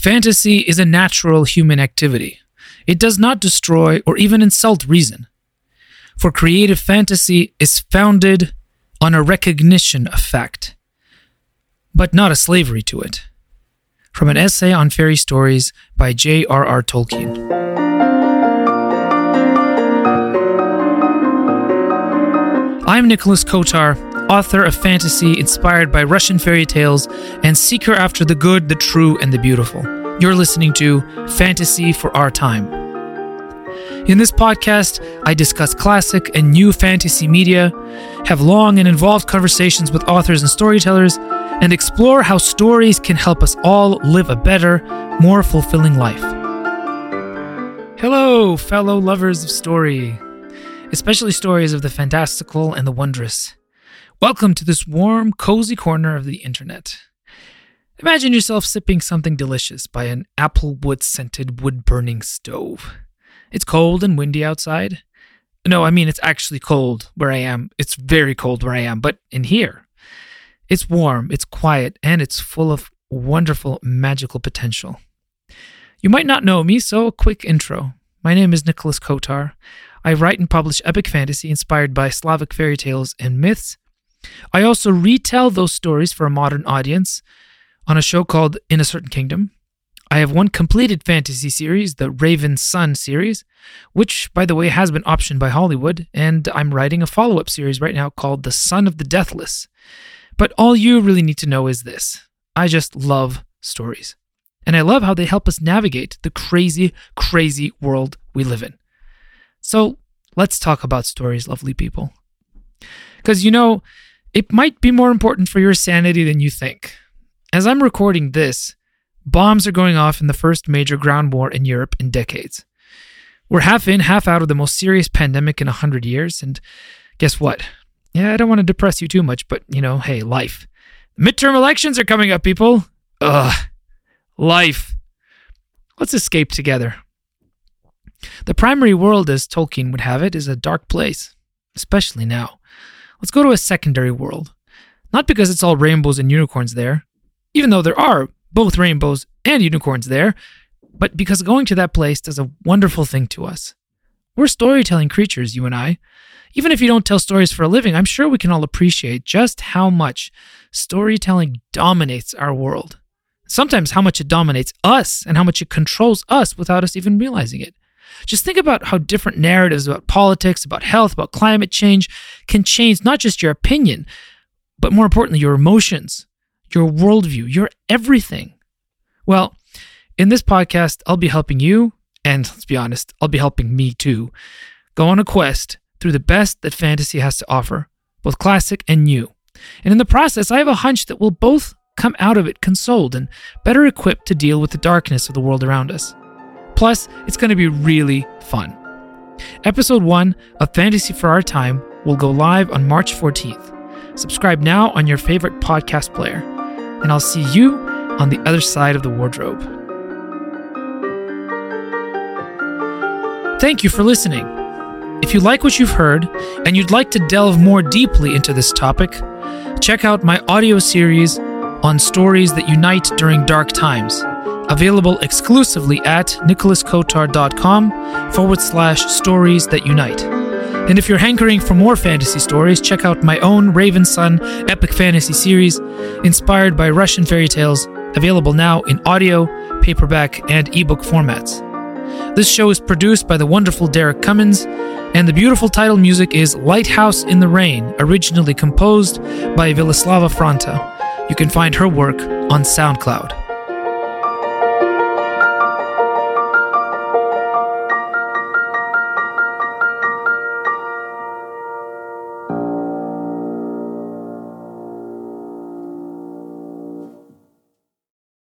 Fantasy is a natural human activity. It does not destroy or even insult reason. For creative fantasy is founded on a recognition of fact, but not a slavery to it. From an essay on fairy stories by J.R.R. Tolkien. I'm Nicholas Kotar, author of fantasy inspired by Russian fairy tales and seeker after the good, the true, and the beautiful. You're listening to Fantasy for Our Time. In this podcast, I discuss classic and new fantasy media, have long and involved conversations with authors and storytellers, and explore how stories can help us all live a better, more fulfilling life. Hello, fellow lovers of story especially stories of the fantastical and the wondrous. Welcome to this warm, cozy corner of the internet. Imagine yourself sipping something delicious by an applewood scented wood burning stove. It's cold and windy outside. No, I mean, it's actually cold where I am. It's very cold where I am, but in here, it's warm, it's quiet, and it's full of wonderful, magical potential. You might not know me, so a quick intro. My name is Nicholas Kotar. I write and publish epic fantasy inspired by Slavic fairy tales and myths. I also retell those stories for a modern audience on a show called In a Certain Kingdom. I have one completed fantasy series, the Raven Son series, which, by the way, has been optioned by Hollywood, and I'm writing a follow up series right now called The Son of the Deathless. But all you really need to know is this I just love stories. And I love how they help us navigate the crazy, crazy world we live in. So let's talk about stories, lovely people. Because you know, it might be more important for your sanity than you think. As I'm recording this, bombs are going off in the first major ground war in Europe in decades. We're half in, half out of the most serious pandemic in a hundred years, and guess what? Yeah, I don't want to depress you too much, but you know, hey, life. Midterm elections are coming up, people. Ugh. Life. Let's escape together. The primary world, as Tolkien would have it, is a dark place, especially now. Let's go to a secondary world. Not because it's all rainbows and unicorns there, even though there are both rainbows and unicorns there, but because going to that place does a wonderful thing to us. We're storytelling creatures, you and I. Even if you don't tell stories for a living, I'm sure we can all appreciate just how much storytelling dominates our world. Sometimes how much it dominates us and how much it controls us without us even realizing it. Just think about how different narratives about politics, about health, about climate change can change not just your opinion, but more importantly, your emotions, your worldview, your everything. Well, in this podcast, I'll be helping you, and let's be honest, I'll be helping me too, go on a quest through the best that fantasy has to offer, both classic and new. And in the process, I have a hunch that we'll both come out of it consoled and better equipped to deal with the darkness of the world around us. Plus, it's going to be really fun. Episode 1 of Fantasy for Our Time will go live on March 14th. Subscribe now on your favorite podcast player, and I'll see you on the other side of the wardrobe. Thank you for listening. If you like what you've heard and you'd like to delve more deeply into this topic, check out my audio series on stories that unite during dark times available exclusively at nicholaskotar.com forward slash stories that unite. And if you're hankering for more fantasy stories, check out my own Raven Son epic fantasy series inspired by Russian fairy tales, available now in audio, paperback, and ebook formats. This show is produced by the wonderful Derek Cummins, and the beautiful title music is Lighthouse in the Rain, originally composed by Vilaslava Franta. You can find her work on SoundCloud.